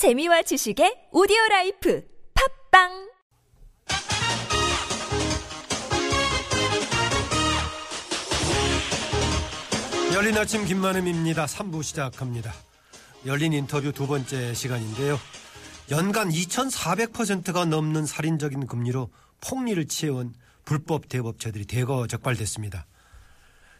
재미와 지식의 오디오 라이프 팟빵 열린 아침 김만흠입니다. 3부 시작합니다. 열린 인터뷰 두 번째 시간인데요. 연간 2,400%가 넘는 살인적인 금리로 폭리를 취해온 불법 대부업체들이 대거 적발됐습니다.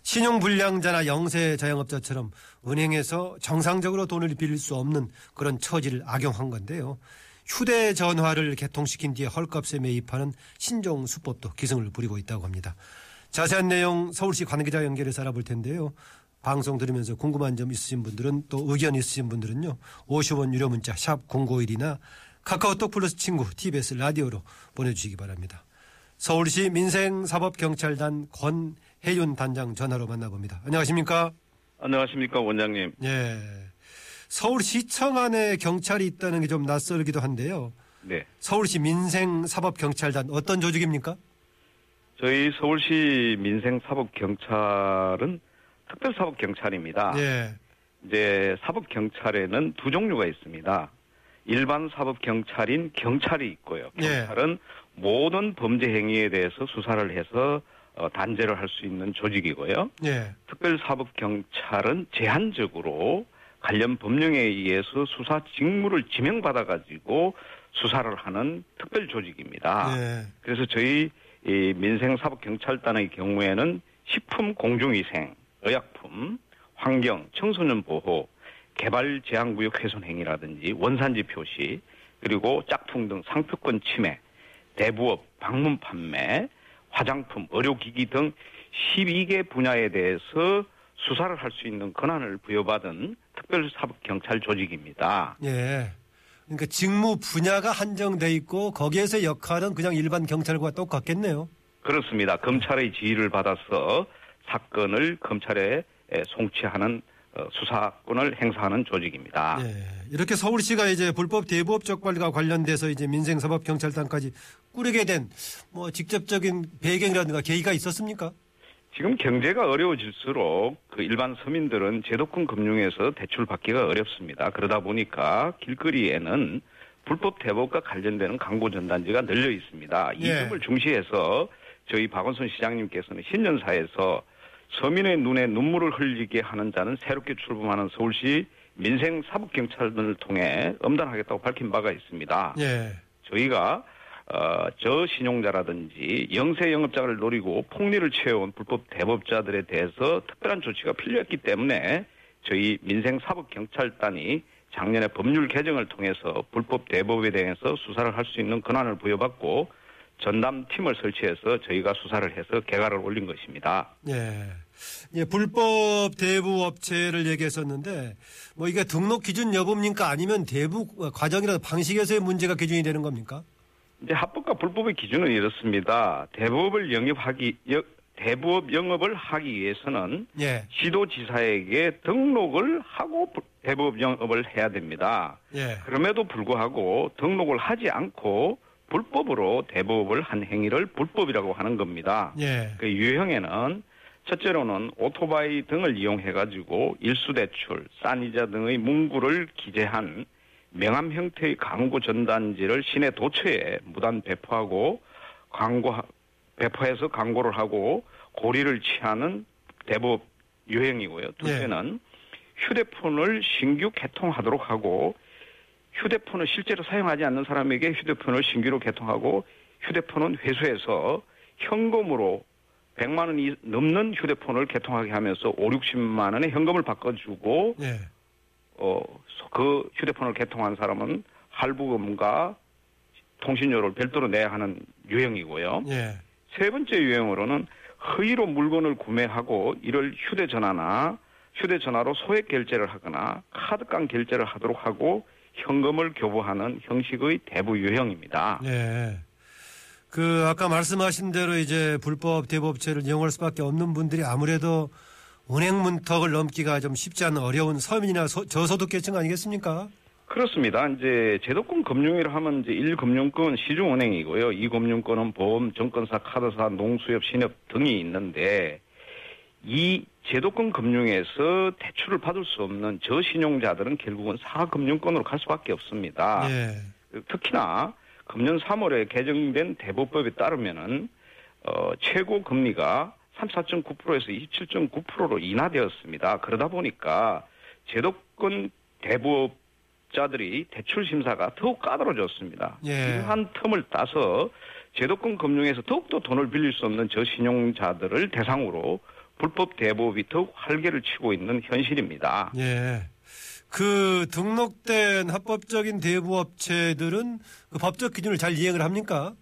신용불량자나 영세 자영업자처럼 은행에서 정상적으로 돈을 빌릴 수 없는 그런 처지를 악용한 건데요. 휴대전화를 개통시킨 뒤에 헐값에 매입하는 신종 수법도 기승을 부리고 있다고 합니다. 자세한 내용 서울시 관계자 연결해서 알아볼 텐데요. 방송 들으면서 궁금한 점 있으신 분들은 또 의견 있으신 분들은요. 50원 유료 문자 샵 051이나 카카오톡 플러스 친구 TBS 라디오로 보내주시기 바랍니다. 서울시 민생사법경찰단 권 혜윤 단장 전화로 만나봅니다. 안녕하십니까? 안녕하십니까 원장님. 예. 서울시청 안에 경찰이 있다는 게 좀 낯설기도 한데요. 네. 서울시 민생사법경찰단 어떤 조직입니까? 저희 서울시 민생사법경찰은 특별사법경찰입니다. 예. 이제 사법경찰에는 두 종류가 있습니다. 일반 사법경찰인 경찰이 있고요. 예. 경찰은 모든 범죄 행위에 대해서 수사를 해서 어, 단죄를 할 수 있는 조직이고요. 예. 특별사법경찰은 제한적으로 관련 법령에 의해서 수사 직무를 지명받아 가지고 수사를 하는 특별 조직입니다. 예. 그래서 저희 이 민생사법경찰단의 경우에는 식품 공중위생, 의약품, 환경, 청소년 보호, 개발 제한 구역 훼손 행위라든지 원산지 표시, 그리고 짝퉁 등 상표권 침해, 대부업, 방문 판매, 화장품, 의료기기 등 12개 분야에 대해서 수사를 할 수 있는 권한을 부여받은 특별사법경찰 조직입니다. 예. 그러니까 직무 분야가 한정돼 있고 거기에서 역할은 그냥 일반 경찰과 똑같겠네요. 그렇습니다. 검찰의 지휘를 받아서 사건을 검찰에 송치하는 어, 수사권을 행사하는 조직입니다. 예. 이렇게 서울시가 이제 불법 대부업 적발과 관련돼서 이제 민생사법경찰단까지 꾸리게 된 뭐 직접적인 배경이라든가 계기가 있었습니까? 지금 경제가 어려워질수록 그 일반 서민들은 제도권 금융에서 대출 받기가 어렵습니다. 그러다 보니까 길거리에는 불법 대법과 관련되는 광고 전단지가 널려 있습니다. 이 예. 점을 중시해서 저희 박원순 시장님께서는 신년사에서 서민의 눈에 눈물을 흘리게 하는 자는 새롭게 출범하는 서울시 민생 사법 경찰단을 통해 엄단하겠다고 밝힌 바가 있습니다. 예. 저희가 어, 저신용자라든지 영세 영업장을 노리고 폭리를 취해온 불법 대법자들에 대해서 특별한 조치가 필요했기 때문에 저희 민생사법경찰단이 작년에 법률 개정을 통해서 불법 대법에 대해서 수사를 할 수 있는 권한을 부여받고 전담팀을 설치해서 저희가 수사를 해서 개가를 올린 것입니다. 예. 예, 불법 대부 업체를 얘기했었는데 뭐 이게 등록 기준 여부입니까 아니면 대부 과정이나 방식에서의 문제가 기준이 되는 겁니까? 이제 합법과 불법의 기준은 이렇습니다. 대법을 영입하기 여- 대부업 영업을 하기 위해서는 예. 시도지사에게 등록을 하고 부- 대부업 영업을 해야 됩니다. 예. 그럼에도 불구하고 등록을 하지 않고 불법으로 대부업을 한 행위를 불법이라고 하는 겁니다. 예. 그 유형에는 첫째로는 오토바이 등을 이용해 가지고 일수대출, 싼 이자 등의 문구를 기재한 명함 형태의 광고 전단지를 시내 도처에 무단 배포하고 광고 배포해서 광고를 하고 고리를 취하는 대법 유행이고요. 둘째는 휴대폰을 신규 개통하도록 하고 휴대폰을 실제로 사용하지 않는 사람에게 휴대폰을 신규로 개통하고 휴대폰은 회수해서 현금으로 100만 원이 넘는 휴대폰을 개통하게 하면서 5, 60만 원의 현금을 바꿔주고 예. 어, 그 휴대폰을 개통한 사람은 할부금과 통신료를 별도로 내야 하는 유형이고요. 예. 세 번째 유형으로는 허위로 물건을 구매하고 이를 휴대전화나 휴대전화로 소액 결제를 하거나 카드깡 결제를 하도록 하고 현금을 교부하는 형식의 대부 유형입니다. 예. 그 아까 말씀하신 대로 이제 불법 대법체를 이용할 수밖에 없는 분들이 아무래도 은행 문턱을 넘기가 좀 쉽지 않은 어려운 서민이나 소- 저소득계층 아니겠습니까? 그렇습니다. 이제 제도권 금융이라 하면 이제 1금융권 시중은행이고요. 2금융권은 보험, 증권사, 카드사, 농수협, 신협 등이 있는데 이 제도권 금융에서 대출을 받을 수 없는 저신용자들은 결국은 사금융권으로 갈 수밖에 없습니다. 예. 특히나 금년 3월에 개정된 대법법에 따르면은 어, 최고 금리가 34.9%에서 27.9%로 인하되었습니다. 그러다 보니까 제도권 대법자들이 대출 심사가 더욱 까다로워졌습니다. 예. 이러한 틈을 따서 제도권 금융에서 더욱더 돈을 빌릴 수 없는 저신용자들을 대상으로 불법 대법이 더욱 활개를 치고 있는 현실입니다. 예. 그 등록된 합법적인 대부업체들은 그 법적 기준을 잘 이행을 합니까?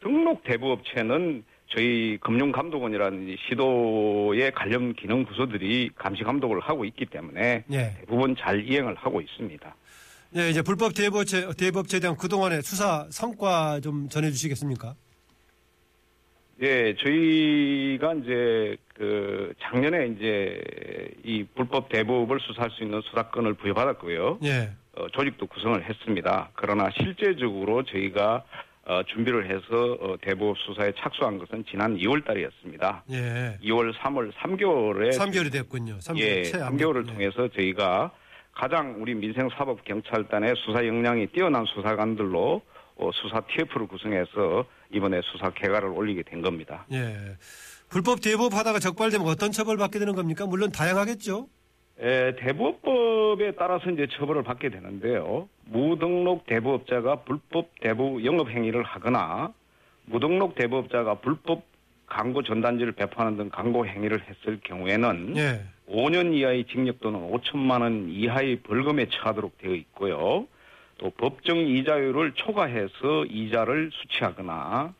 등록 대부업체는 저희 금융감독원이라는 시도의 관련 기능 부서들이 감시 감독을 하고 있기 때문에 예. 대부분 잘 이행을 하고 있습니다. 예, 이제 불법 대부업체, 대부업체에 대한 그동안의 수사 성과 좀 전해 주시겠습니까? 예, 저희가 이제 그 작년에 이제 이 불법 대부업을 수사할 수 있는 수사권을 부여받았고요. 예. 어, 조직도 구성을 했습니다. 그러나 실제적으로 저희가 어, 준비를 해서 어, 대부업 수사에 착수한 것은 지난 2월 달이었습니다. 예. 2월, 3월, 3개월에 3개월이 됐군요. 3개월. 예, 채안 3개월을 됐군요. 통해서 저희가 가장 우리 민생사법경찰단의 수사 역량이 뛰어난 수사관들로 어, 수사 TF를 구성해서 이번에 수사 개가를 올리게 된 겁니다. 예. 불법 대부업 하다가 적발되면 어떤 처벌 받게 되는 겁니까? 물론 다양하겠죠? 에, 대부업법에 따라서 이제 처벌을 받게 되는데요. 무등록 대부업자가 불법 대부 영업 행위를 하거나 무등록 대부업자가 불법 광고 전단지를 배포하는 등 광고 행위를 했을 경우에는 예. 5년 이하의 징역 또는 5천만 원 이하의 벌금에 처하도록 되어 있고요. 또 법정 이자율을 초과해서 이자를 수취하거나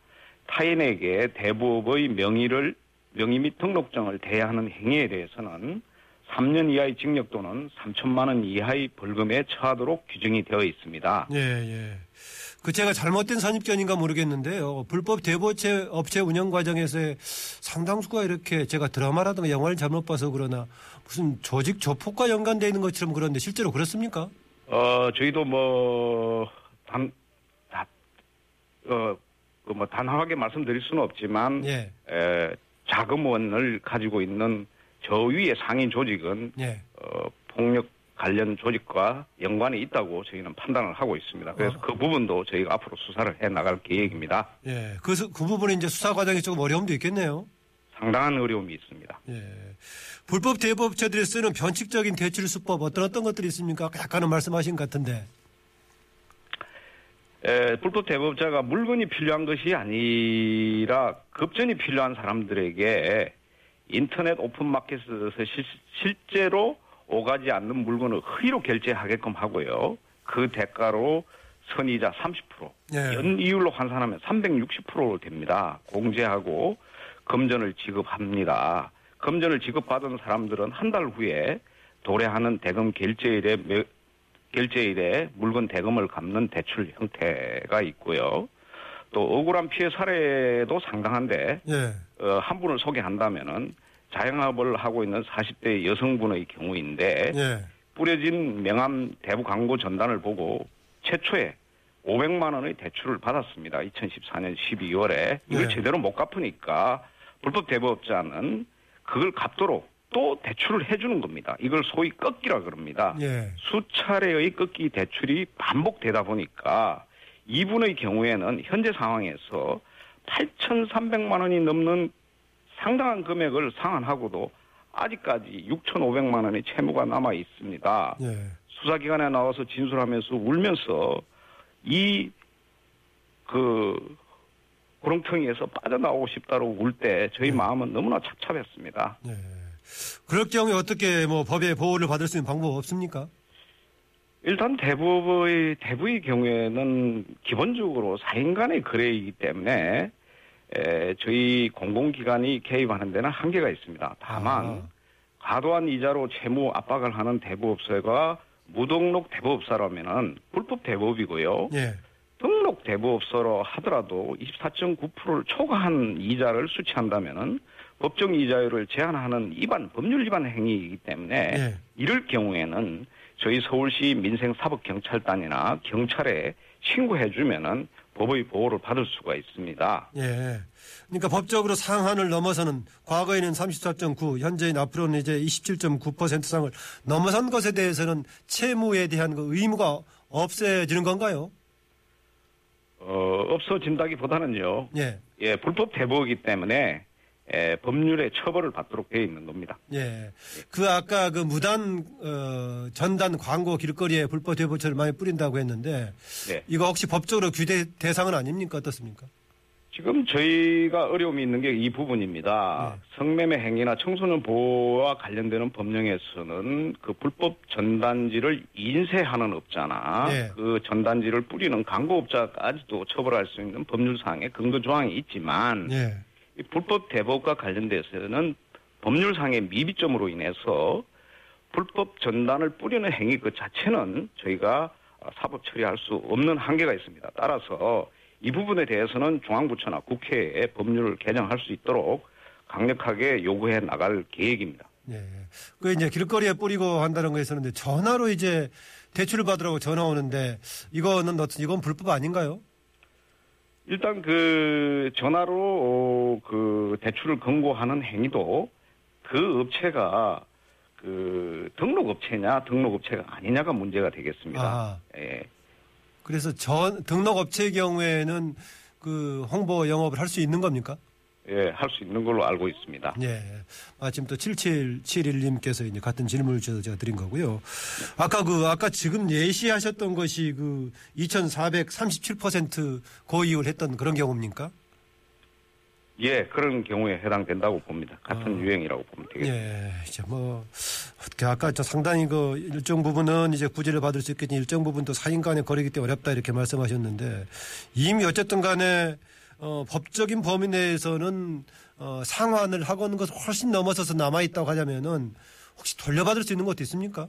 타인에게 대부업의 명의를 명의 및 등록증을 대하는 행위에 대해서는 3년 이하의 징역 또는 3천만 원 이하의 벌금에 처하도록 규정이 되어 있습니다. 예, 예. 그 제가 잘못된 선입견인가 모르겠는데요. 불법 대부업체 업체 운영 과정에서의 상당수가 이렇게 제가 드라마라든가 영화를 잘못 봐서 그러나 무슨 조직 조폭과 연관되어 있는 것처럼 그런데 실제로 그렇습니까? 어, 저희도 뭐, 단, 다, 어, 그 뭐 단호하게 말씀드릴 수는 없지만, 예, 에, 자금원을 가지고 있는 저 위의 상인 조직은 예. 어, 폭력 관련 조직과 연관이 있다고 저희는 판단을 하고 있습니다. 그래서 어. 그 부분도 저희가 앞으로 수사를 해 나갈 계획입니다. 예. 그, 수- 그 부분에 이제 수사 과정에 조금 어려움도 있겠네요. 상당한 어려움이 있습니다. 예. 불법 대부업체들이 쓰는 변칙적인 대출 수법 어떤 어떤 것들이 있습니까? 약간은 말씀하신 것 같은데. 에, 불법 대법자가 물건이 필요한 것이 아니라 급전이 필요한 사람들에게 인터넷 오픈마켓에서 실, 실제로 오가지 않는 물건을 허위로 결제하게끔 하고요. 그 대가로 선이자 30%, 예. 연이율로 환산하면 360% 됩니다. 공제하고 금전을 지급합니다. 금전을 지급받은 사람들은 한 달 후에 도래하는 대금 결제일에 매- 결제일에 물건 대금을 갚는 대출 형태가 있고요. 또 억울한 피해 사례도 상당한데 예. 어, 한 분을 소개한다면은 자영업을 하고 있는 40대 여성분의 경우인데 예. 뿌려진 명함 대부 광고 전단을 보고 최초에 500만 원의 대출을 받았습니다. 2014년 12월에 이걸 네. 제대로 못 갚으니까 불법 대부업자는 그걸 갚도록 또 대출을 해주는 겁니다. 이걸 소위 꺾기라 그럽니다. 예. 수차례의 꺾기 대출이 반복되다 보니까 이분의 경우에는 현재 상황에서 8,300만 원이 넘는 상당한 금액을 상환하고도 아직까지 6,500만 원의 채무가 남아 있습니다. 예. 수사기관에 나와서 진술하면서 울면서 이그 구렁텅이에서 빠져나오고 싶다고 울 때 저희 마음은 너무나 착잡했습니다. 예. 그럴 경우에 어떻게 뭐 법의 보호를 받을 수 있는 방법 없습니까? 일단 대부의 대부의 경우에는 기본적으로 사인 간의 거래이기 때문에 에, 저희 공공기관이 개입하는 데는 한계가 있습니다. 다만 아. 과도한 이자로 채무 압박을 하는 대부업소가 무등록 대부업사라면은 불법 대부업이고요. 예. 등록 대부업소로 하더라도 24.9%를 초과한 이자를 수취한다면은 법정 이자율을 제한하는 위반 법률 위반 행위이기 때문에 예. 이럴 경우에는 저희 서울시 민생사법경찰단이나 경찰에 신고해주면은 법의 보호를 받을 수가 있습니다. 예. 그러니까 법적으로 상한을 넘어서는 과거에는 34.9, 현재인 앞으로는 이제 27.9% 상을 넘어선 것에 대해서는 채무에 대한 그 의무가 없어지는 건가요? 어, 없어진다기보다는요. 예. 예, 불법 대부이기 때문에 예, 법률의 처벌을 받도록 되어 있는 겁니다. 예. 그 아까 그 무단 어, 전단 광고 길거리에 불법 대부처를 많이 뿌린다고 했는데 네. 이거 혹시 법적으로 규제 대상은 아닙니까? 어떻습니까? 지금 저희가 어려움이 있는 게 이 부분입니다. 네. 성매매 행위나 청소년 보호와 관련되는 법령에서는 그 불법 전단지를 인쇄하는 업자나 네. 그 전단지를 뿌리는 광고업자까지도 처벌할 수 있는 법률상의 근거 조항이 있지만 예. 이 불법 대법과 관련돼서는 법률상의 미비점으로 인해서 불법 전단을 뿌리는 행위 그 자체는 저희가 사법 처리할 수 없는 한계가 있습니다. 따라서 이 부분에 대해서는 중앙부처나 국회에 법률을 개정할 수 있도록 강력하게 요구해 나갈 계획입니다. 예. 그 이제 길거리에 뿌리고 한다는 거 있었는데 전화로 이제 대출을 받으라고 전화 오는데 이거는 어떤 이건 불법 아닌가요? 일단 그 전화로 어, 그 대출을 권고하는 행위도 그 업체가 그 등록 업체냐 등록 업체가 아니냐가 문제가 되겠습니다. 아. 예. 그래서 전 등록 업체의 경우에는 그 홍보 영업을 할 수 있는 겁니까? 예, 할 수 있는 걸로 알고 있습니다. 예. 마침 또 7771님께서 이제 같은 질문을 제가 드린 거고요. 아까 그, 아까 지금 예시하셨던 것이 그 2437% 고이율 했던 그런 경우입니까? 예, 그런 경우에 해당된다고 봅니다. 같은 아. 유행이라고 보면 되겠습니다. 예. 이제 뭐, 어떻게 아까 저 상당히 그 일정 부분은 이제 구제를 받을 수 있겠지 일정 부분도 사인 간의 거리기 때문에 어렵다 이렇게 말씀하셨는데 이미 어쨌든 간에 어, 법적인 범위 내에서는 어, 상환을 하고는 것을 훨씬 넘어서서 남아 있다고 하자면은 혹시 돌려받을 수 있는 것도 있습니까?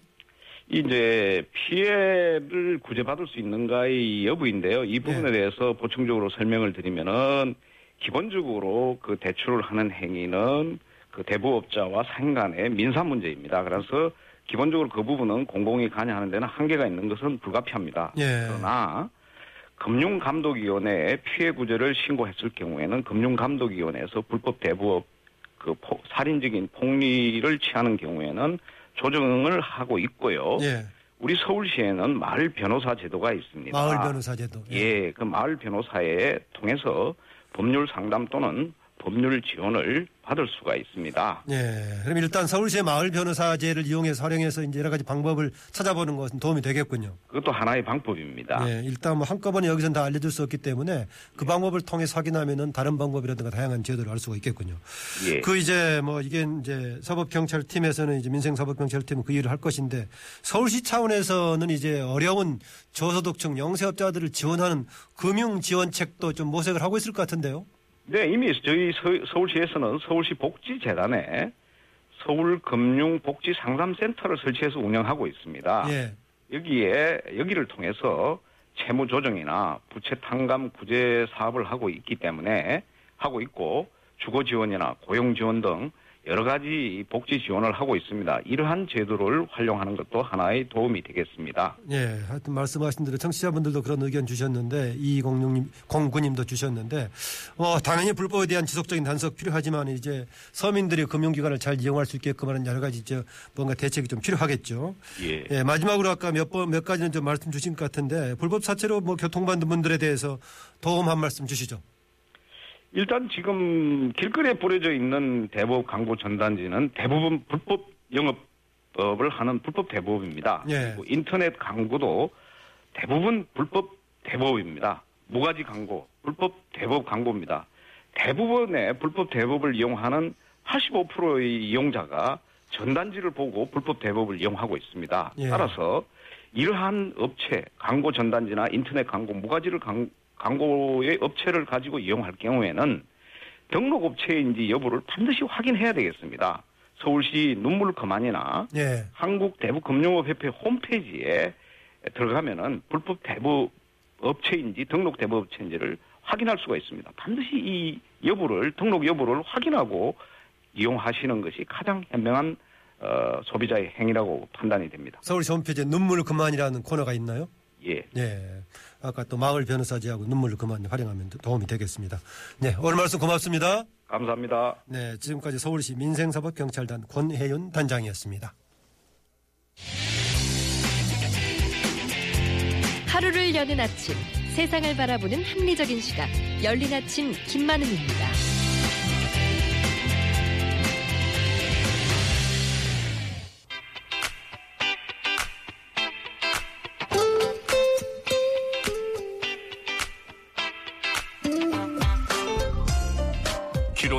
이제 피해를 구제받을 수 있는가의 여부인데요. 이 부분에 네. 대해서 보충적으로 설명을 드리면은 기본적으로 그 대출을 하는 행위는 그 대부업자와 상인 간의 민사 문제입니다. 그래서 기본적으로 그 부분은 공공이 관여하는 데는 한계가 있는 것은 불가피합니다. 예. 그러나 금융감독위원회에 피해 구제를 신고했을 경우에는 금융감독위원회에서 불법 대부업 그 포- 살인적인 폭리를 취하는 경우에는 조정을 하고 있고요. 예. 우리 서울시에는 마을 변호사 제도가 있습니다. 마을 변호사 제도. 예, 그 마을 변호사에 통해서 법률 상담 또는 법률 지원을 받을 수가 있습니다. 예. 그럼 일단 서울시의 마을 변호사제를 이용해서 활용해서 이제 여러 가지 방법을 찾아보는 것은 도움이 되겠군요. 그것도 하나의 방법입니다. 예, 일단 뭐 한꺼번에 여기서는 다 알려줄 수 없기 때문에 그 방법을 통해서 확인하면은 다른 방법이라든가 다양한 제도를 알 수가 있겠군요. 예. 그 이제 뭐 이게 이제 사법경찰팀에서는 이제 민생사법경찰팀은 그 일을 할 것인데 서울시 차원에서는 이제 어려운 저소득층 영세업자들을 지원하는 금융 지원책도 좀 모색을 하고 있을 것 같은데요. 네, 이미 저희 서, 울시에서는 서울시 복지재단에 서울금융복지상담센터를 설치해서 운영하고 있습니다. 예. 여기에 여기를 통해서 채무 조정이나 부채 탕감 구제 사업을 하고 있기 때문에 하고 있고 주거 지원이나 고용 지원 등 여러 가지 복지 지원을 하고 있습니다. 이러한 제도를 활용하는 것도 하나의 도움이 되겠습니다. 예, 하여튼 말씀하신 대로 청취자분들도 그런 의견 주셨는데 이공육님, 공구님도 주셨는데 어, 당연히 불법에 대한 지속적인 단속 필요하지만 이제 서민들이 금융기관을 잘 이용할 수 있게끔 하는 여러 가지 저 뭔가 대책이 좀 필요하겠죠. 예. 예, 마지막으로 아까 몇 번 몇 가지는 좀 말씀 주신 것 같은데 불법 사채로 뭐 교통받는 분들에 대해서 도움 한 말씀 주시죠. 일단 지금 길거리에 뿌려져 있는 대법 광고 전단지는 대부분 불법 영업을 하는 불법 대법입니다. 예. 인터넷 광고도 대부분 불법 대법입니다. 무가지 광고, 불법 대법 광고입니다. 대부분의 불법 대법을 이용하는 85%의 이용자가 전단지를 보고 불법 대법을 이용하고 있습니다. 예. 따라서 이러한 업체, 광고 전단지나 인터넷 광고, 무가지를 광, 광고의 업체를 가지고 이용할 경우에는 등록 업체인지 여부를 반드시 확인해야 되겠습니다. 서울시 눈물그만이나 예, 한국대부금융업협회 홈페이지에 들어가면은 불법 대부 업체인지 등록 대부 업체인지를 확인할 수가 있습니다. 반드시 이 여부를 등록 여부를 확인하고 이용하시는 것이 가장 현명한 어, 소비자의 행위라고 판단이 됩니다. 서울시 홈페이지에 눈물 그만이라는 코너가 있나요? 예. 네. 아까 또 마을 변호사지하고 눈물 그만 활용하면 도움이 되겠습니다. 네. 오늘 말씀 고맙습니다. 감사합니다. 네. 지금까지 서울시 민생사법경찰단 권혜윤 단장이었습니다. 하루를 여는 아침 세상을 바라보는 합리적인 시각 열린 아침 김만음입니다.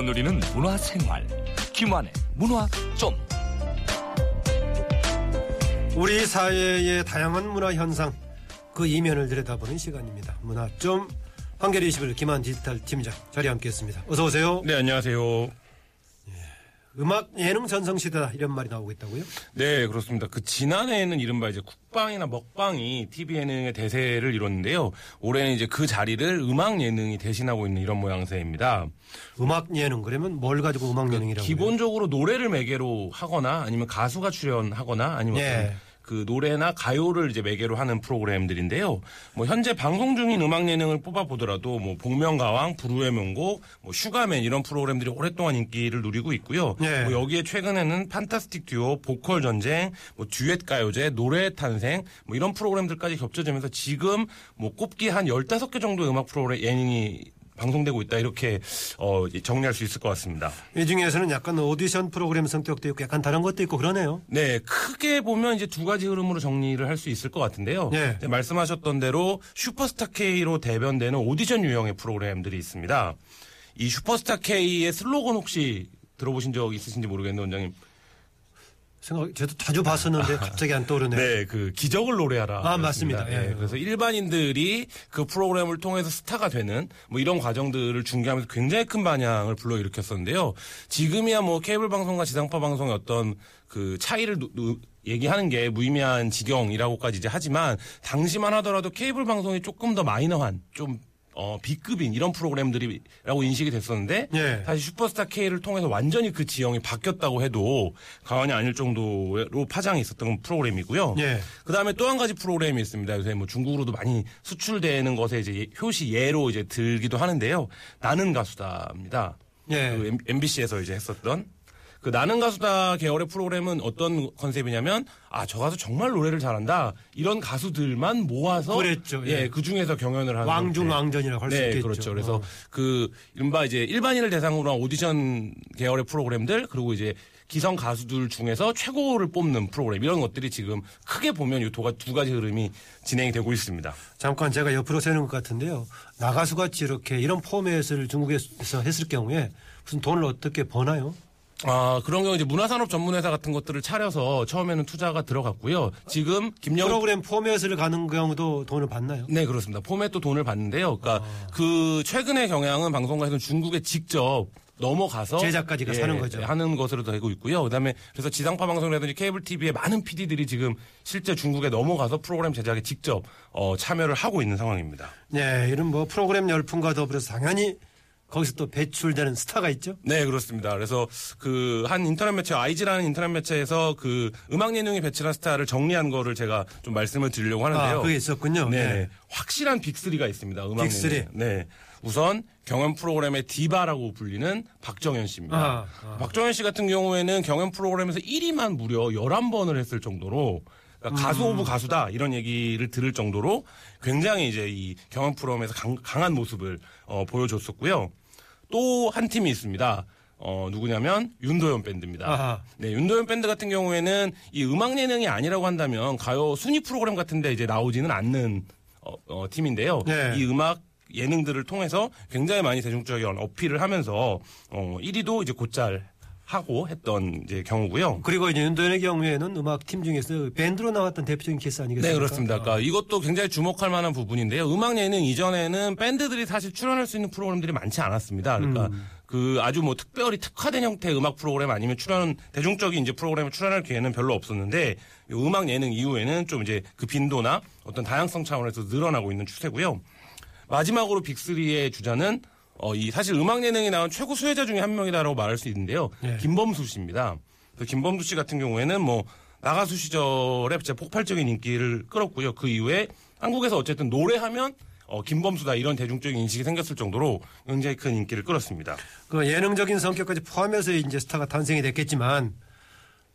누리는 문화생활 김환의 문화점 우리 사회의 다양한 문화 현상 그 이면을 들여다보는 시간입니다. 문화 좀 한겨레 21 김한 디지털 팀장 자리에 함께했습니다. 어서 오세요. 네, 안녕하세요. 음악 예능 전성시대다 이런 말이 나오고 있다고요? 네, 그렇습니다. 그 지난해에는 이른바 이제 국방이나 먹방이 TV 예능의 대세를 이뤘는데요. 올해는 이제 그 자리를 음악 예능이 대신하고 있는 이런 모양새입니다. 음악 예능 그러면 뭘 가지고 음악 예능이라고 기본적으로 노래를 매개로 하거나 아니면 가수가 출연하거나 아니면 예. 그 노래나 가요를 이제 매개로 하는 프로그램들인데요. 뭐 현재 방송 중인 음악 예능을 뽑아 보더라도 뭐 복면가왕, 불후의 명곡, 뭐 슈가맨 이런 프로그램들이 오랫동안 인기를 누리고 있고요. 예. 뭐 여기에 최근에는 판타스틱 듀오, 보컬 전쟁, 뭐 듀엣 가요제, 노래 탄생 뭐 이런 프로그램들까지 겹쳐지면서 지금 뭐 꼽기 한 15개 정도의 음악 프로그램 예능이 방송되고 있다 이렇게 어, 정리할 수 있을 것 같습니다. 이 중에서는 약간 오디션 프로그램 성격도 있고 약간 다른 것도 있고 그러네요. 네, 크게 보면 이제 두 가지 흐름으로 정리를 할 수 있을 것 같은데요. 네. 말씀하셨던 대로 슈퍼스타 K로 대변되는 오디션 유형의 프로그램들이 있습니다. 이 슈퍼스타 K의 슬로건 혹시 들어보신 적 있으신지 모르겠는데 원장님. 생각 저도 자주 봤었는데 갑자기 안 떠오르네요. 네, 그 기적을 노래하라. 아, 맞습니다. 네, 예. 그래서 일반인들이 그 프로그램을 통해서 스타가 되는 뭐 이런 과정들을 중계하면서 굉장히 큰 반향을 불러일으켰었는데요. 지금이야 뭐 케이블 방송과 지상파 방송의 어떤 그 차이를 누- 누- 얘기하는 게 무의미한 지경이라고까지 이제 하지만 당시만 하더라도 케이블 방송이 조금 더 마이너한 좀 어, B급인 이런 프로그램들이라고 인식이 됐었는데 예. 사실 슈퍼스타 K를 통해서 완전히 그 지형이 바뀌었다고 해도 과언이 아닐 정도로 파장이 있었던 프로그램이고요. 예. 그 다음에 또 한 가지 프로그램이 있습니다. 요새 뭐 중국으로도 많이 수출되는 것에 이제 예- 효시 예로 이제 들기도 하는데요. 나는 가수다입니다. 예. 그 MBC에서 이제 했었던 그 나는 가수다 계열의 프로그램은 어떤 컨셉이냐면 아 저 가수 정말 노래를 잘한다 이런 가수들만 모아서 그랬죠, 예. 예, 그 중에서 경연을 하는 왕중. 왕전이라고 할수 네, 있겠죠. 그렇죠. 그래서 어. 그 이른바 이제 일반인을 대상으로 한 오디션 계열의 프로그램들 그리고 이제 기성 가수들 중에서 최고를 뽑는 프로그램 이런 것들이 지금 크게 보면 이 도가 두 가지 흐름이 진행이 되고 있습니다. 잠깐 제가 옆으로 세는 것 같은데요. 나가수 같이 이렇게 이런 포맷을 중국에서 했을 경우에 무슨 돈을 어떻게 버나요? 아 그런 경우 이제 문화산업 전문회사 같은 것들을 차려서 처음에는 투자가 들어갔고요. 지금 김영 프로그램 포맷을 가는 경우도 돈을 받나요? 네, 그렇습니다. 포맷도 돈을 받는데요. 그러니까 그 최근의 경향은 방송가에서는 중국에 직접 넘어가서 제작까지 가서 하는 거죠. 하는 것으로 되고 있고요. 그다음에 그래서 지상파 방송이라든지 케이블 TV의 많은 PD들이 지금 실제 중국에 넘어가서 프로그램 제작에 직접 어, 참여를 하고 있는 상황입니다. 네, 이런 뭐 프로그램 열풍과 더불어서 당연히 거기서 또 배출되는 스타가 있죠. 네, 그렇습니다. 그래서 그 한 인터넷 매체 아이즈라는 인터넷 매체에서 그 음악 예능에 배출한 스타를 정리한 거를 제가 좀 말씀을 드리려고 하는데요. 아, 그게 있었군요. 네. 네. 확실한 빅3가 있습니다. 음악 빅3. 예능. 네. 우선 경연 프로그램의 디바라고 불리는 박정현 씨입니다. 아, 아. 박정현 씨 같은 경우에는 경연 프로그램에서 1위만 무려 11번을 했을 정도로 그러니까 가수 음. of 가수다 이런 얘기를 들을 정도로 굉장히 이제 이 경연 프로그램에서 강, 한 모습을 어, 보여줬었고요. 또 한 팀이 있습니다. 어, 누구냐면 윤도현 밴드입니다. 아하. 네, 윤도현 밴드 같은 경우에는 이 음악 예능이 아니라고 한다면 가요 순위 프로그램 같은데 이제 나오지는 않는 어, 어, 팀인데요. 네. 이 음악 예능들을 통해서 굉장히 많이 대중적인 어필을 하면서 어, 1위도 이제 곧잘 하고 했던 이제 경우고요. 그리고 이제 윤도현의 경우에는 음악 팀 중에서 밴드로 나왔던 대표적인 케이스 아니겠습니까? 네, 그렇습니다. 그러니까 이것도 굉장히 주목할 만한 부분인데요. 음악 예능 이전에는 밴드들이 사실 출연할 수 있는 프로그램들이 많지 않았습니다. 그러니까 음. 그 아주 뭐 특별히 특화된 형태의 음악 프로그램 아니면 출연 대중적인 이제 프로그램에 출연할 기회는 별로 없었는데 이 음악 예능 이후에는 좀 이제 그 빈도나 어떤 다양성 차원에서 늘어나고 있는 추세고요. 마지막으로 빅3의 주자는 어, 이 사실 음악 예능에 나온 최고 수혜자 중에 한 명이다라고 말할 수 있는데요. 예. 김범수 씨입니다. 그래서 김범수 씨 같은 경우에는 뭐 나가수 시절에 진짜 폭발적인 인기를 끌었고요. 그 이후에 한국에서 어쨌든 노래하면 어, 김범수다 이런 대중적인 인식이 생겼을 정도로 굉장히 큰 인기를 끌었습니다. 그 예능적인 성격까지 포함해서 이제 스타가 탄생이 됐겠지만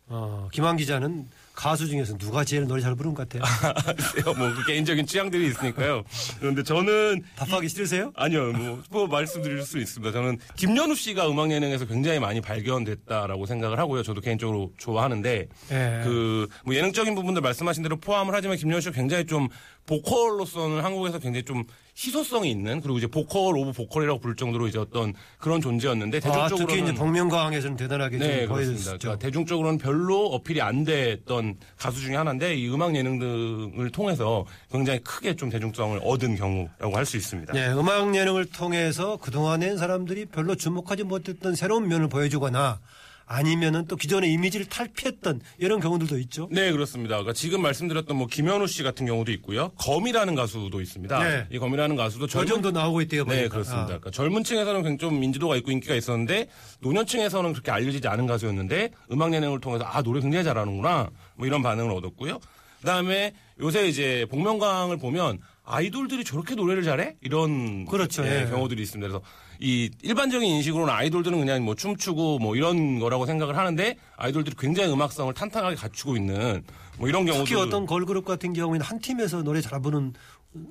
어, 김한 기자는 가수 중에서 누가 제일 노래 잘 부르는 것 같아요? 글쎄요, 뭐 그 개인적인 취향들이 있으니까요. 그런데 저는 답하기 싫으세요? 아니요, 뭐, 뭐 말씀드릴 수 있습니다. 저는 김연우 씨가 음악 예능에서 굉장히 많이 발견됐다라고 생각을 하고요. 저도 개인적으로 좋아하는데 예. 그뭐 예능적인 부분들 말씀하신 대로 포함을 하지만 김연우 씨가 굉장히 좀 보컬로서는 한국에서 굉장히 좀 희소성이 있는 그리고 이제 보컬 of 보컬이라고 부를 정도로 이제 어떤 그런 존재였는데 아, 대중적으로는 특히 이제 복면가왕에서는 대단하게 네. 보여줬죠. 그러니까 대중적으로는 별로 어필이 안 됐던 가수 중에 하나인데 이 음악 예능 등을 통해서 굉장히 크게 좀 대중성을 얻은 경우라고 할 수 있습니다. 네, 음악 예능을 통해서 그동안엔 사람들이 별로 주목하지 못했던 새로운 면을 보여주거나 아니면은 또 기존의 이미지를 탈피했던 이런 경우들도 있죠. 네, 그렇습니다. 그러니까 지금 말씀드렸던 뭐 김현우 씨 같은 경우도 있고요. 검이라는 가수도 있습니다. 네. 이 검이라는 가수도 저 젊은 정도 나오고 있대요. 네, 보니까. 그렇습니다. 아. 그러니까 젊은 층에서는 굉장히 좀 인지도가 있고 인기가 있었는데 노년층에서는 그렇게 알려지지 않은 가수였는데 음악 예능을 통해서 아 노래 굉장히 잘하는구나 뭐 이런 반응을 얻었고요. 그다음에 요새 이제 복면가왕을 보면 아이돌들이 저렇게 노래를 잘해? 이런 그렇죠. 예, 예. 경우들이 있습니다. 그래서 이 일반적인 인식으로는 아이돌들은 그냥 뭐 춤추고 뭐 이런 거라고 생각을 하는데 아이돌들이 굉장히 음악성을 탄탄하게 갖추고 있는 뭐 이런 경우도 특히 어떤 걸그룹 같은 경우에는 한 팀에서 노래 잘 부르는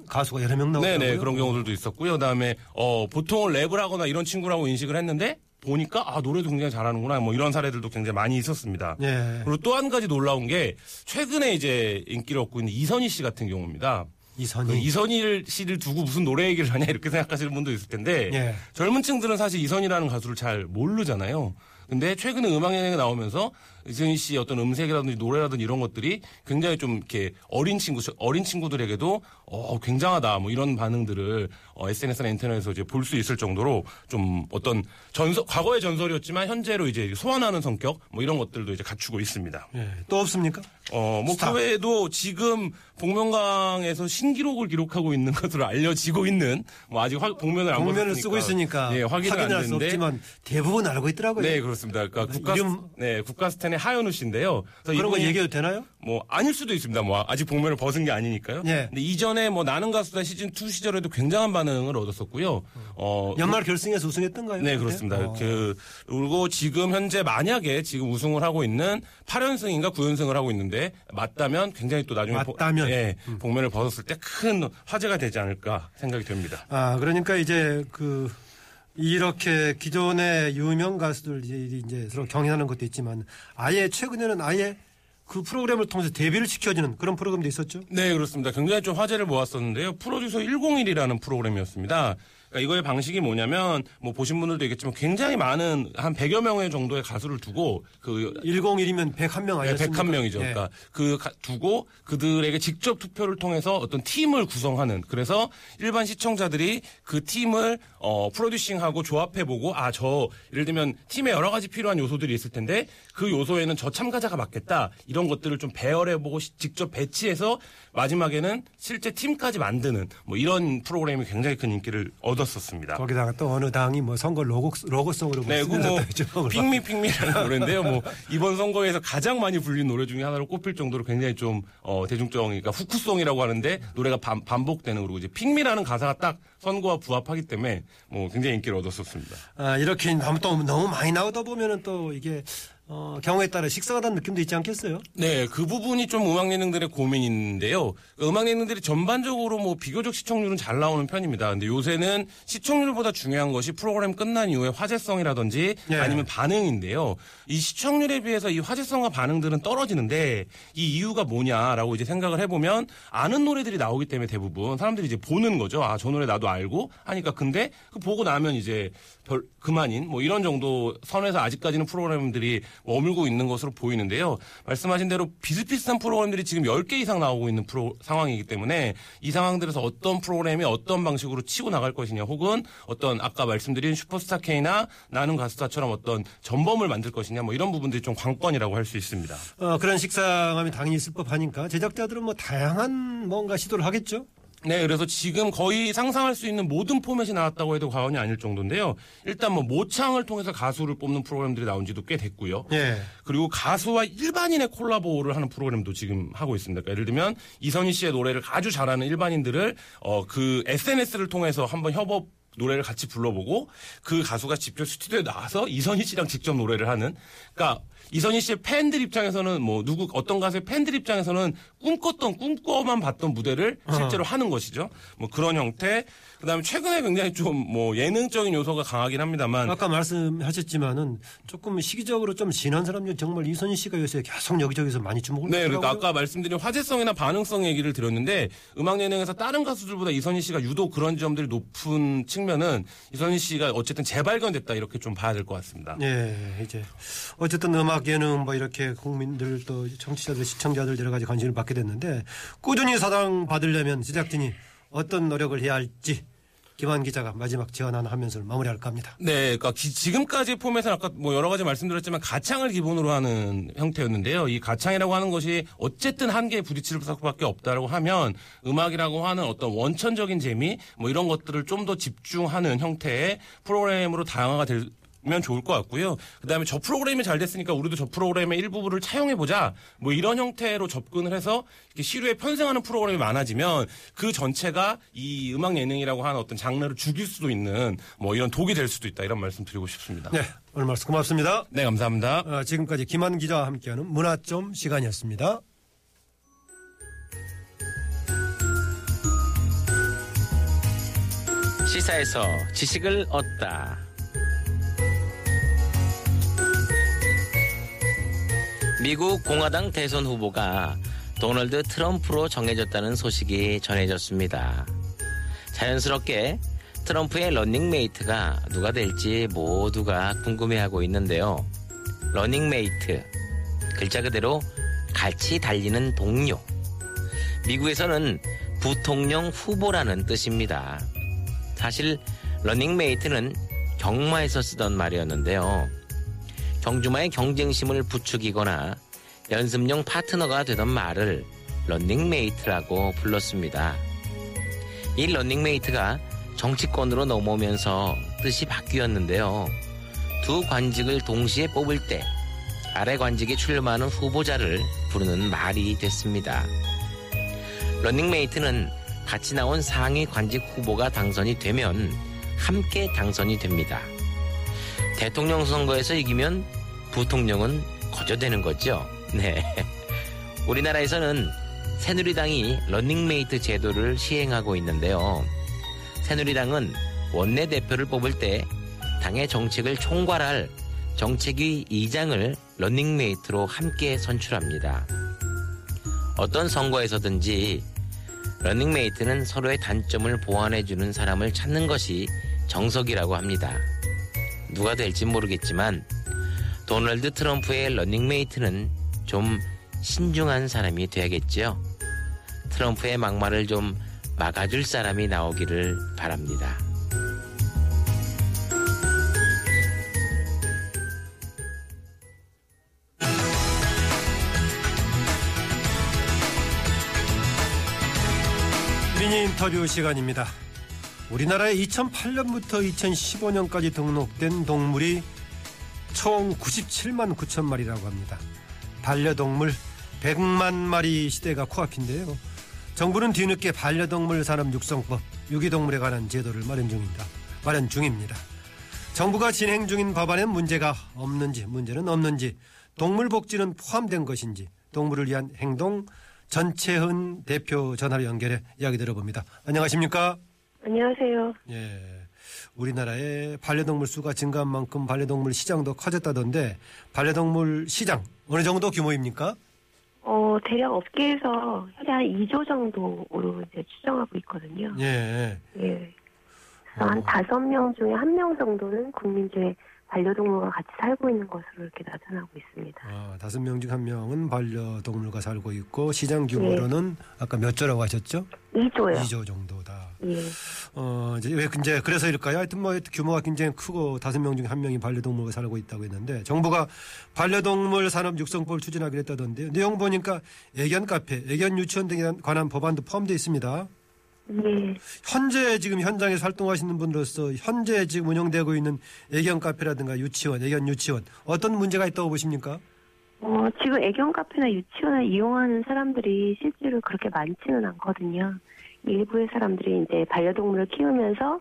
가수가 여러 명 나오더라고요. 네네 그런 경우들도 있었고요. 그다음에 어 보통은 랩을 하거나 이런 친구라고 인식을 했는데 보니까 아 노래도 굉장히 잘하는구나 뭐 이런 사례들도 굉장히 많이 있었습니다. 네. 그리고 또 한 가지 놀라운 게 최근에 이제 인기를 얻고 있는 이선희 씨 같은 경우입니다. 이선희. 그 이선희 씨를 두고 무슨 노래 얘기를 하냐 이렇게 생각하시는 분도 있을 텐데 예. 젊은 층들은 사실 이선희라는 가수를 잘 모르잖아요. 근데 최근에 음악 예능에 나오면서 이선희 씨의 어떤 음색이라든지 노래라든지 이런 것들이 굉장히 좀 이렇게 어린 친구 어린 친구들에게도 어 굉장하다 뭐 이런 반응들을 어, SNS나 인터넷에서 이제 볼 수 있을 정도로 좀 어떤 전설 과거의 전설이었지만 현재로 이제 소환하는 성격 뭐 이런 것들도 이제 갖추고 있습니다. 예. 또 없습니까? 어, 뭐, 스타. 그 외에도 지금 복면강에서 신기록을 기록하고 있는 것으로 알려지고 있는, 뭐, 아직 화- 복면을 안 벗었으니까. 쓰고 있으니까 예, 확인은 안 확인할 수 됐는데. 없지만 대부분 알고 있더라고요. 네, 그렇습니다. 그러니까 국가, 이름- 네, 국가 스 탄의 하현우 씨인데요. 그런 거 얘기해도 되나요? 뭐, 아닐 수도 있습니다. 뭐, 아직 복면을 벗은 게 아니니까요. 예. 근데 이전에 뭐, 나는 가수다 시즌 2 시절에도 굉장한 반응을 얻었었고요. 어, 연말 결승에서 우승했던가요? 네, 그때? 그렇습니다. 어. 그, 그리고 지금 현재 만약에 지금 우승을 하고 있는 8연승인가 9연승을 하고 있는데 맞다면 굉장히 또 나중에 맞다면? 음. 예, 복면을 벗었을 때 큰 화제가 되지 않을까 생각이 됩니다. 아, 그러니까 이제 그 이렇게 기존의 유명 가수들이 이제 서로 경연하는 것도 있지만 아예 최근에는 아예 그 프로그램을 통해서 데뷔를 시켜주는 그런 프로그램도 있었죠. 네, 그렇습니다. 굉장히 좀 화제를 모았었는데요. 프로듀서 101이라는 프로그램이었습니다. 그러니까 이거의 방식이 뭐냐면 뭐 보신 분들도 있겠지만 굉장히 많은 한 100여 명의 정도의 가수를 두고 그 101이면 101명 네, 아니었습니까? 101명이죠. 예. 그러니까 그 가- 두고 그들에게 직접 투표를 통해서 어떤 팀을 구성하는 그래서 일반 시청자들이 그 팀을 어 프로듀싱하고 조합해 보고 아 저 예를 들면 팀에 여러 가지 필요한 요소들이 있을 텐데 그 요소에는 저 참가자가 맞겠다. 이런 것들을 좀 배열해 보고 직접 배치해서 마지막에는 실제 팀까지 만드는 뭐 이런 프로그램이 굉장히 큰 인기를 얻었었습니다. 거기다가 또 어느 당이 뭐 선거 로고, 로고송으로 네, 그 뭐, 핑미 핑미라는 노래인데요. 뭐, 이번 선거에서 가장 많이 불린 노래 중에 하나로 꼽힐 정도로 굉장히 좀, 어, 대중적이니까 후쿠송이라고 하는데 노래가 반, 반복되는 그리고 이제 핑미라는 가사가 딱 선거와 부합하기 때문에 뭐 굉장히 인기를 얻었었습니다. 아, 이렇게 너무, 또 너무 많이 나오다 보면은 또 이게 어, 경우에 따라 식상하다는 느낌도 있지 않겠어요? 네, 그 부분이 좀 음악 예능들의 고민인데요. 그 음악 예능들이 전반적으로 뭐 비교적 시청률은 잘 나오는 편입니다. 근데 요새는 시청률보다 중요한 것이 프로그램 끝난 이후에 화제성이라든지 예. 아니면 반응인데요. 이 시청률에 비해서 이 화제성과 반응들은 떨어지는데 이 이유가 뭐냐라고 이제 생각을 해보면 아는 노래들이 나오기 때문에 대부분 사람들이 이제 보는 거죠. 아, 저 노래 나도 알고 하니까 근데 그 보고 나면 이제 별 그만인 뭐 이런 정도 선에서 아직까지는 프로그램들이 머물고 있는 것으로 보이는데요. 말씀하신 대로 비슷비슷한 프로그램들이 지금 10개 이상 나오고 있는 프로 상황이기 때문에 이 상황들에서 어떤 프로그램이 어떤 방식으로 치고 나갈 것이냐 혹은 어떤 아까 말씀드린 슈퍼스타 K나 나는 가수다처럼 어떤 전범을 만들 것이냐 뭐 이런 부분들이 좀 관건이라고 할 수 있습니다. 어, 그런 식상함이 당연히 있을 법하니까 제작자들은 뭐 다양한 뭔가 시도를 하겠죠? 네, 그래서 지금 거의 상상할 수 있는 모든 포맷이 나왔다고 해도 과언이 아닐 정도인데요. 일단 뭐 모창을 통해서 가수를 뽑는 프로그램들이 나온 지도 꽤 됐고요. 예. 그리고 가수와 일반인의 콜라보를 하는 프로그램도 지금 하고 있습니다. 그러니까 예를 들면 이선희 씨의 노래를 아주 잘하는 일반인들을 어 그 SNS를 통해서 한번 협업 노래를 같이 불러보고 그 가수가 직접 스튜디오에 나와서 이선희 씨랑 직접 노래를 하는 그러니까 이선희 씨의 팬들 입장에서는 뭐 누구 어떤 가수의 팬들 입장에서는 꿈꿨던 꿈꿔만 봤던 무대를 실제로 하는 것이죠. 뭐 그런 형태. 그다음에 최근에 굉장히 좀 뭐 예능적인 요소가 강하긴 합니다만 아까 말씀하셨지만은 조금 시기적으로 좀 지난 사람 중 정말 이선희 씨가 요새 계속 여기저기서 많이 주목을 네, 그러니까. 아까 말씀드린 화제성이나 반응성 얘기를 드렸는데 음악 예능에서 다른 가수들보다 이선희 씨가 유독 그런 점들이 높은 측면은 이선희 씨가 어쨌든 재발견됐다 이렇게 좀 봐야 될 것 같습니다. 예, 이제 어쨌든 음악 예능 뭐 이렇게 국민들 또 청취자들 시청자들 여러 가지 관심을 받게 됐는데 꾸준히 사랑 받으려면 제작진이 어떤 노력을 해야 할지 김한 기자가 마지막 제안 하나 하면서 마무리할까 합니다. 네, 그러니까 기- 지금까지 포맷은 아까 뭐 여러 가지 말씀드렸지만 가창을 기본으로 하는 형태였는데요. 이 가창이라고 하는 것이 어쨌든 한계에 부딪힐 수밖에 없다라고 하면 음악이라고 하는 어떤 원천적인 재미 뭐 이런 것들을 좀 더 집중하는 형태의 프로그램으로 다양화가 될 면 좋을 것 같고요. 그다음에 저 프로그램이 잘 됐으니까 우리도 저 프로그램의 일부분을 차용해 보자. 뭐 이런 형태로 접근을 해서 이렇게 시류에 편승하는 프로그램이 많아지면 그 전체가 이 음악 예능이라고 하는 어떤 장르를 죽일 수도 있는 뭐 이런 독이 될 수도 있다 이런 말씀 드리고 싶습니다. 네, 오늘 말씀 고맙습니다. 네, 감사합니다. 어, 지금까지 김한 기자와 함께하는 문화점 시간이었습니다. 시사에서 지식을 얻다. 미국 공화당 대선 후보가 도널드 트럼프로 정해졌다는 소식이 전해졌습니다. 자연스럽게 트럼프의 러닝메이트가 누가 될지 모두가 궁금해하고 있는데요. 러닝메이트. 글자 그대로 같이 달리는 동료. 미국에서는 부통령 후보라는 뜻입니다. 사실 러닝메이트는 경마에서 쓰던 말이었는데요. 경주마의 경쟁심을 부추기거나 연습용 파트너가 되던 말을 러닝메이트라고 불렀습니다. 이 러닝메이트가 정치권으로 넘어오면서 뜻이 바뀌었는데요. 두 관직을 동시에 뽑을 때 아래 관직에 출마하는 후보자를 부르는 말이 됐습니다. 러닝메이트는 같이 나온 상위 관직 후보가 당선이 되면 함께 당선이 됩니다. 대통령 선거에서 이기면 부통령은 거저되는 거죠. 네. 우리나라에서는 새누리당이 러닝메이트 제도를 시행하고 있는데요. 새누리당은 원내대표를 뽑을 때 당의 정책을 총괄할 정책위 의장을 러닝메이트로 함께 선출합니다. 어떤 선거에서든지 러닝메이트는 서로의 단점을 보완해주는 사람을 찾는 것이 정석이라고 합니다. 누가 될지 모르겠지만 도널드 트럼프의 러닝메이트는 좀 신중한 사람이 돼야겠죠. 트럼프의 막말을 좀 막아줄 사람이 나오기를 바랍니다. 미니 인터뷰 시간입니다. 우리나라에 2008년부터 2015년까지 등록된 동물이 총 97만 9천 마리라고 합니다. 반려동물 100만 마리 시대가 코앞인데요. 정부는 뒤늦게 반려동물 산업 육성법, 유기동물에 관한 제도를 마련 중입니다. 마련 중입니다. 정부가 진행 중인 법안엔 문제가 없는지, 문제는 없는지, 동물 복지는 포함된 것인지, 동물을 위한 행동, 전채은 대표 전화로 연결해 이야기 들어봅니다. 안녕하십니까? 안녕하세요. 예. 우리나라의 반려동물 수가 증가한 만큼 반려동물 시장도 커졌다던데 반려동물 시장 어느 정도 규모입니까? 어, 대략 업계에서 현재 한 2조 정도로 이제 추정하고 있거든요. 예. 예. 그래서 한 어. 다섯 명 중에 한 명 정도는 국민 중에 반려동물과 같이 살고 있는 것으로 이렇게 나타나고 있습니다. 아, 다섯 명 중 한 명은 반려동물과 살고 있고 시장 규모로는 아까 몇 조라고 하셨죠? 2조요. 2조 정도다. 예. 어, 이제 왜 이제 그래서 일까요? 하여튼 뭐 규모가 굉장히 크고 다섯 명 중에 한 명이 반려동물과 살고 있다고 했는데 정부가 반려동물 산업 육성법을 추진하기로 했다던데요. 내용 보니까 애견 카페, 애견 유치원 등에 관한 법안도 포함되어 있습니다. 예. 현재 지금 현장에서 활동하시는 분으로서 현재 지금 운영되고 있는 애견 카페라든가 유치원, 애견 유치원 어떤 문제가 있다고 보십니까? 어, 지금 애견 카페나 유치원을 이용하는 사람들이 실제로 그렇게 많지는 않거든요. 일부의 사람들이 이제 반려동물을 키우면서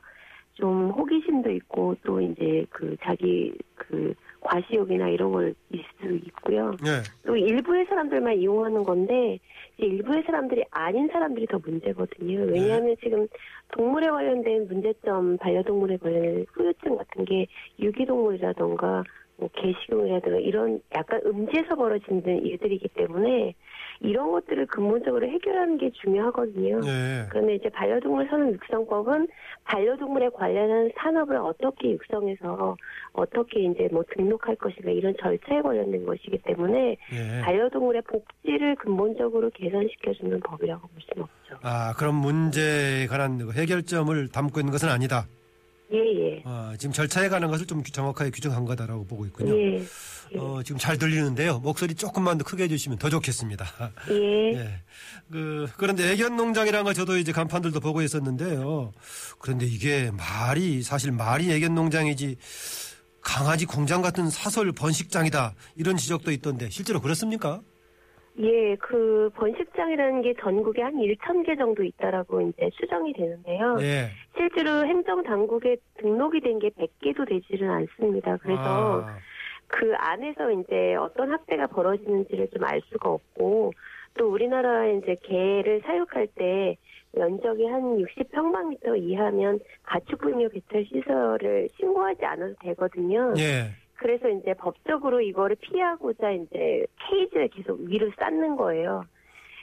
좀 호기심도 있고 또 이제 그 자기 그 과시욕이나 이런 걸 있을 수 있고요. 예. 또 일부의 사람들만 이용하는 건데 이제 일부의 사람들이 아닌 사람들이 더 문제거든요. 왜냐하면 지금 동물에 관련된 문제점, 반려동물에 관련된 후유증 같은 게 유기동물이라던가 뭐 개식용이라든가 이런 약간 음지에서 벌어지는 일들이기 때문에 이런 것들을 근본적으로 해결하는 게 중요하거든요. 예. 그런데 이제 반려동물 산업 육성법은 반려동물에 관련한 산업을 어떻게 육성해서 어떻게 이제 뭐 등록할 것인가 이런 절차에 관련된 것이기 때문에 예. 반려동물의 복지를 근본적으로 개선시켜주는 법이라고 볼 수는 없죠. 아, 그런 문제에 관한 그 해결점을 담고 있는 것은 아니다. 예, 예. 아, 지금 절차에 관한 것을 좀 정확하게 규정한 거다라고 보고 있군요. 예. 예. 어, 지금 잘 들리는데요. 목소리 조금만 더 크게 해주시면 더 좋겠습니다. 예. 예. 그, 그런데 애견 농장이라는 거 저도 이제 간판들도 보고 있었는데요. 그런데 이게 말이, 사실 말이 애견 농장이지 강아지 공장 같은 사설 번식장이다. 이런 지적도 있던데 실제로 그렇습니까? 예, 그 번식장이라는 게 전국에 한 1천 개 정도 있다라고 이제 추정이 되는데요. 예. 실제로 행정 당국에 등록이 된 게 100개도 되지는 않습니다. 그래서 아, 그 안에서 이제 어떤 학대가 벌어지는지를 좀 알 수가 없고 또 우리나라에 이제 개를 사육할 때 면적이 한 60평방미터 이하면 가축분뇨 배탈 시설을 신고하지 않아도 되거든요. 예. 그래서 이제 법적으로 이거를 피하고자 이제 케이지를 계속 위로 쌓는 거예요.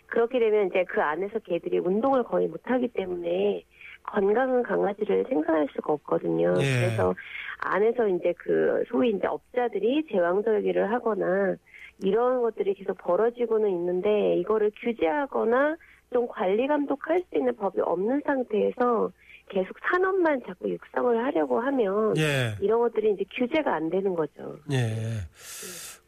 그렇게 되면 이제 그 안에서 개들이 운동을 거의 못하기 때문에 건강한 강아지를 생산할 수가 없거든요. 예. 그래서 안에서 이제 그 소위 이제 업자들이 제왕절개를 하거나 이런 것들이 계속 벌어지고는 있는데 이거를 규제하거나 좀 관리 감독할 수 있는 법이 없는 상태에서 계속 산업만 자꾸 육성을 하려고 하면 예. 이런 것들이 이제 규제가 안 되는 거죠. 예.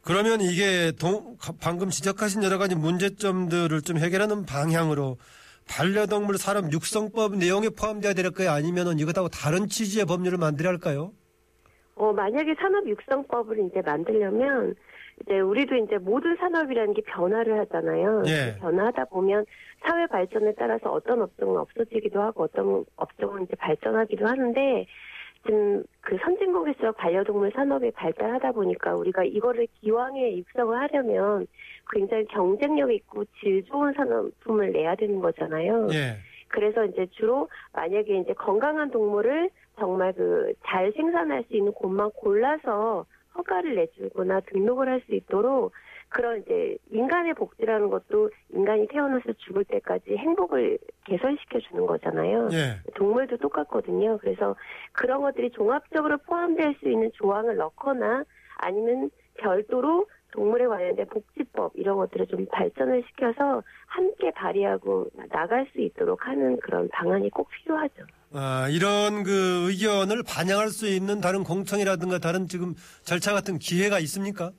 그러면 이게 동- 방금 지적하신 여러 가지 문제점들을 좀 해결하는 방향으로 반려동물 산업 육성법 내용에 포함돼야 될까요? 아니면 은 이것하고 다른 취지의 법률을 만들어야 할까요? 어, 만약에 산업 육성법을 이제 만들려면 이제 우리도 이제 모든 산업이라는 게 변화를 하잖아요. 예. 변화하다 보면 사회 발전에 따라서 어떤 업종은 없어지기도 하고 어떤 업종은 이제 발전하기도 하는데 지금 그 선진국에서 반려동물 산업이 발달하다 보니까 우리가 이거를 기왕에 육성을 하려면 굉장히 경쟁력 있고 질 좋은 산업품을 내야 되는 거잖아요. 예. 그래서 이제 주로 만약에 이제 건강한 동물을 정말 그 잘 생산할 수 있는 곳만 골라서 허가를 내주거나 등록을 할 수 있도록 그런 이제 인간의 복지라는 것도 인간이 태어나서 죽을 때까지 행복을 개선시켜 주는 거잖아요. 예. 동물도 똑같거든요. 그래서 그런 것들이 종합적으로 포함될 수 있는 조항을 넣거나 아니면 별도로 동물에 관련된 복지법 이런 것들을 좀 발전을 시켜서 함께 발휘하고 나갈 수 있도록 하는 그런 방안이 꼭 필요하죠. 아, 이런 그 의견을 반영할 수 있는 다른 공청이라든가 다른 지금 절차 같은 기회가 있습니까?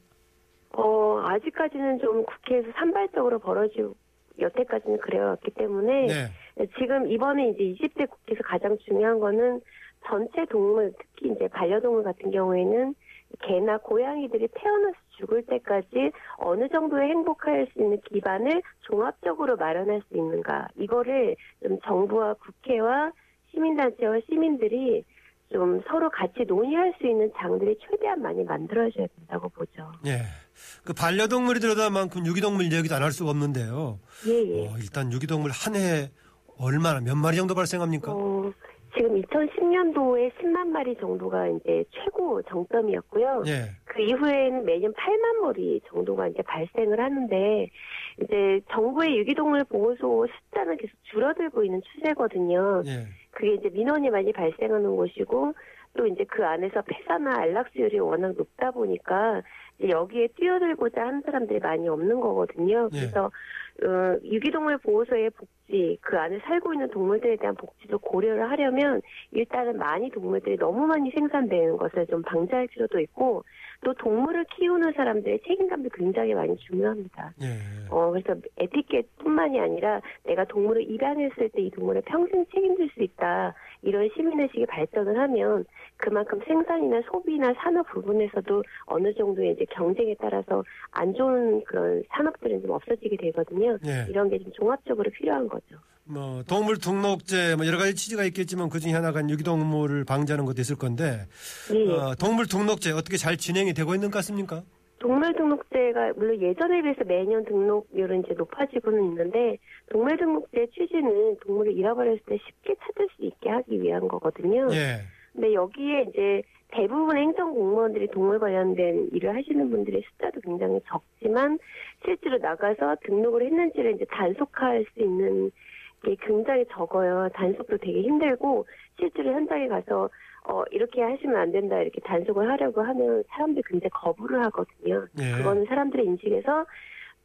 어, 아직까지는 좀 국회에서 산발적으로 벌어지고 여태까지는 그래왔기 때문에 네. 지금 이번에 이제 20대 국회에서 가장 중요한 거는 전체 동물, 특히 이제 반려동물 같은 경우에는 개나 고양이들이 태어나서 죽을 때까지 어느 정도의 행복할 수 있는 기반을 종합적으로 마련할 수 있는가. 이거를 좀 정부와 국회와 시민단체와 시민들이 좀 서로 같이 논의할 수 있는 장들이 최대한 많이 만들어져야 된다고 보죠. 예. 그 반려동물이 들어다 만큼 유기동물 얘기도 안 할 수가 없는데요. 예, 예. 어, 일단 유기동물 한 해 얼마나 몇 마리 정도 발생합니까? 어, 지금 2010년도에 10만 마리 정도가 이제 최고 정점이었고요. 예. 그 이후에는 매년 8만 마리 정도가 이제 발생을 하는데 이제 정부의 유기동물 보호소 숫자는 계속 줄어들고 있는 추세거든요. 예. 그게 이제 민원이 많이 발생하는 곳이고 또 이제 그 안에서 폐사나 안락수율이 워낙 높다 보니까 여기에 뛰어들고자 하는 사람들이 많이 없는 거거든요. 예. 그래서 어, 유기동물 보호소의 복지, 그 안에 살고 있는 동물들에 대한 복지도 고려를 하려면 일단은 많이 동물들이 너무 많이 생산되는 것을 좀 방지할 필요도 있고 또 동물을 키우는 사람들의 책임감도 굉장히 많이 중요합니다. 예. 어, 그래서 에티켓뿐만이 아니라 내가 동물을 입양했을 때 이 동물을 평생 책임질 수 있다. 이런 시민의식이 발전을 하면 그만큼 생산이나 소비나 산업 부분에서도 어느 정도의 이제 경쟁에 따라서 안 좋은 그런 산업들은 좀 없어지게 되거든요. 예. 이런 게 좀 종합적으로 필요한 거죠. 뭐 동물 등록제 뭐 여러 가지 취지가 있겠지만 그 중에 하나가 유기동물을 방지하는 것도 있을 건데 예, 예. 어, 동물 등록제 어떻게 잘 진행이 되고 있는 것 같습니까? 동물 등록제가 물론 예전에 비해서 매년 등록률은 이제 높아지고는 있는데 동물 등록제 취지는 동물을 잃어버렸을 때 쉽게 찾을 수 있게 하기 위한 거거든요. 예. 근데 여기에 이제 대부분 행정 공무원들이 동물 관련된 일을 하시는 분들의 숫자도 굉장히 적지만 실제로 나가서 등록을 했는지를 이제 단속할 수 있는 게 굉장히 적어요. 단속도 되게 힘들고 실제로 현장에 가서 어 이렇게 하시면 안 된다 이렇게 단속을 하려고 하면 사람들이 굉장히 거부를 하거든요. 예. 그거는 사람들의 인식에서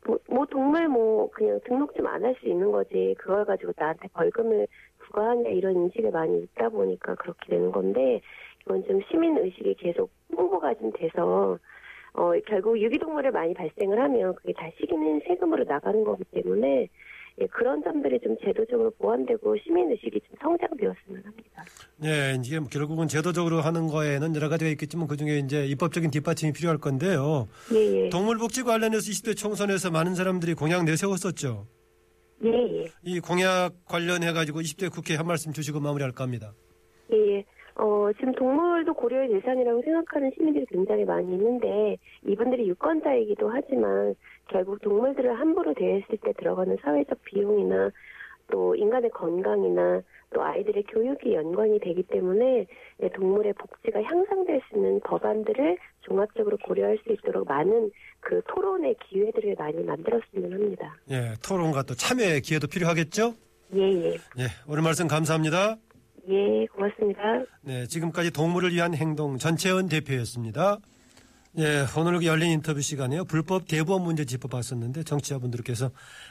뭐, 뭐 동물 뭐 그냥 등록 좀 안 할 수 있는 거지 그걸 가지고 나한테 벌금을 부과하냐 이런 인식이 많이 있다 보니까 그렇게 되는 건데 이건 좀 시민 의식이 계속 홍보가 좀 돼서 어 결국 유기동물을 많이 발생을 하면 그게 다 식이는 세금으로 나가는 거기 때문에 예, 그런 점들이 좀 제도적으로 보완되고 시민 의식이 좀 성장되었으면 합니다. 예, 이게 뭐 결국은 제도적으로 하는 거에는 여러 가지가 있겠지만 그 중에 이제 입법적인 뒷받침이 필요할 건데요. 예, 예. 동물복지 관련해서 20대 총선에서 많은 사람들이 공약 내세웠었죠. 예, 예. 이 공약 관련해가지고 20대 국회에 한 말씀 주시고 마무리할까 합니다. 예, 예. 어, 지금 동물도 고려의 대상이라고 생각하는 시민들이 굉장히 많이 있는데, 이분들이 유권자이기도 하지만, 결국 동물들을 함부로 대했을 때 들어가는 사회적 비용이나, 또 인간의 건강이나, 또 아이들의 교육이 연관이 되기 때문에, 예, 동물의 복지가 향상될 수 있는 법안들을 종합적으로 고려할 수 있도록 많은 그 토론의 기회들을 많이 만들었으면 합니다. 예, 토론과 또 참여의 기회도 필요하겠죠? 예, 예. 예, 오늘 말씀 감사합니다. 예, 고맙습니다. 네, 지금까지 동물을 위한 행동 전채원 대표였습니다. 예, 오늘 열린 인터뷰 시간에요. 불법 대부업 문제 짚어봤었는데 정치자분들께서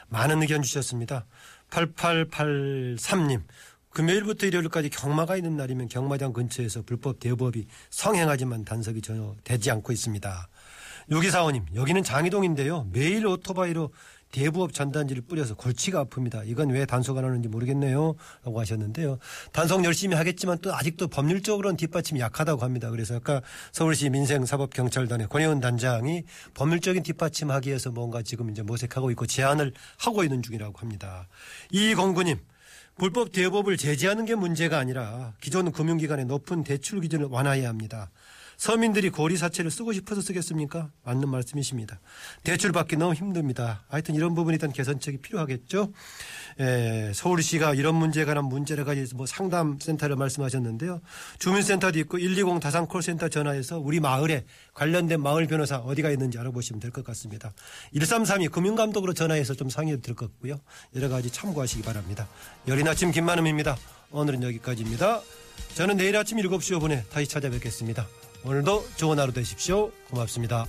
많은 의견 주셨습니다. 8883님. 금요일부터 일요일까지 경마가 있는 날이면 경마장 근처에서 불법 대부업이 성행하지만 단속이 전혀 되지 않고 있습니다. 6245님, 여기는 장이동인데요. 매일 오토바이로 대부업 전단지를 뿌려서 골치가 아픕니다. 이건 왜 단속 안 하는지 모르겠네요. 라고 하셨는데요. 단속 열심히 하겠지만 또 아직도 법률적으로는 뒷받침이 약하다고 합니다. 그래서 아까 서울시 민생사법경찰단의 권혜원 단장이 법률적인 뒷받침하기 위해서 뭔가 지금 이제 모색하고 있고 제안을 하고 있는 중이라고 합니다. 이공구님. 불법 대법을 제재하는 게 문제가 아니라 기존 금융기관의 높은 대출 기준을 완화해야 합니다. 서민들이 고리 사채를 쓰고 싶어서 쓰겠습니까? 맞는 말씀이십니다. 대출 받기 너무 힘듭니다. 하여튼 이런 부분에 일단 개선책이 필요하겠죠. 에, 서울시가 이런 문제에 관한 문제를 가지고 뭐 상담센터를 말씀하셨는데요. 주민센터도 있고 120 다산콜센터 전화해서 우리 마을에 관련된 마을 변호사 어디가 있는지 알아보시면 될 것 같습니다. 1332 금융감독으로 전화해서 좀 상의도 될 것 같고요. 여러 가지 참고하시기 바랍니다. 여린 아침 김만음입니다. 오늘은 여기까지입니다. 저는 내일 아침 7시 5분에 다시 찾아뵙겠습니다. 오늘도 좋은 하루 되십시오. 고맙습니다.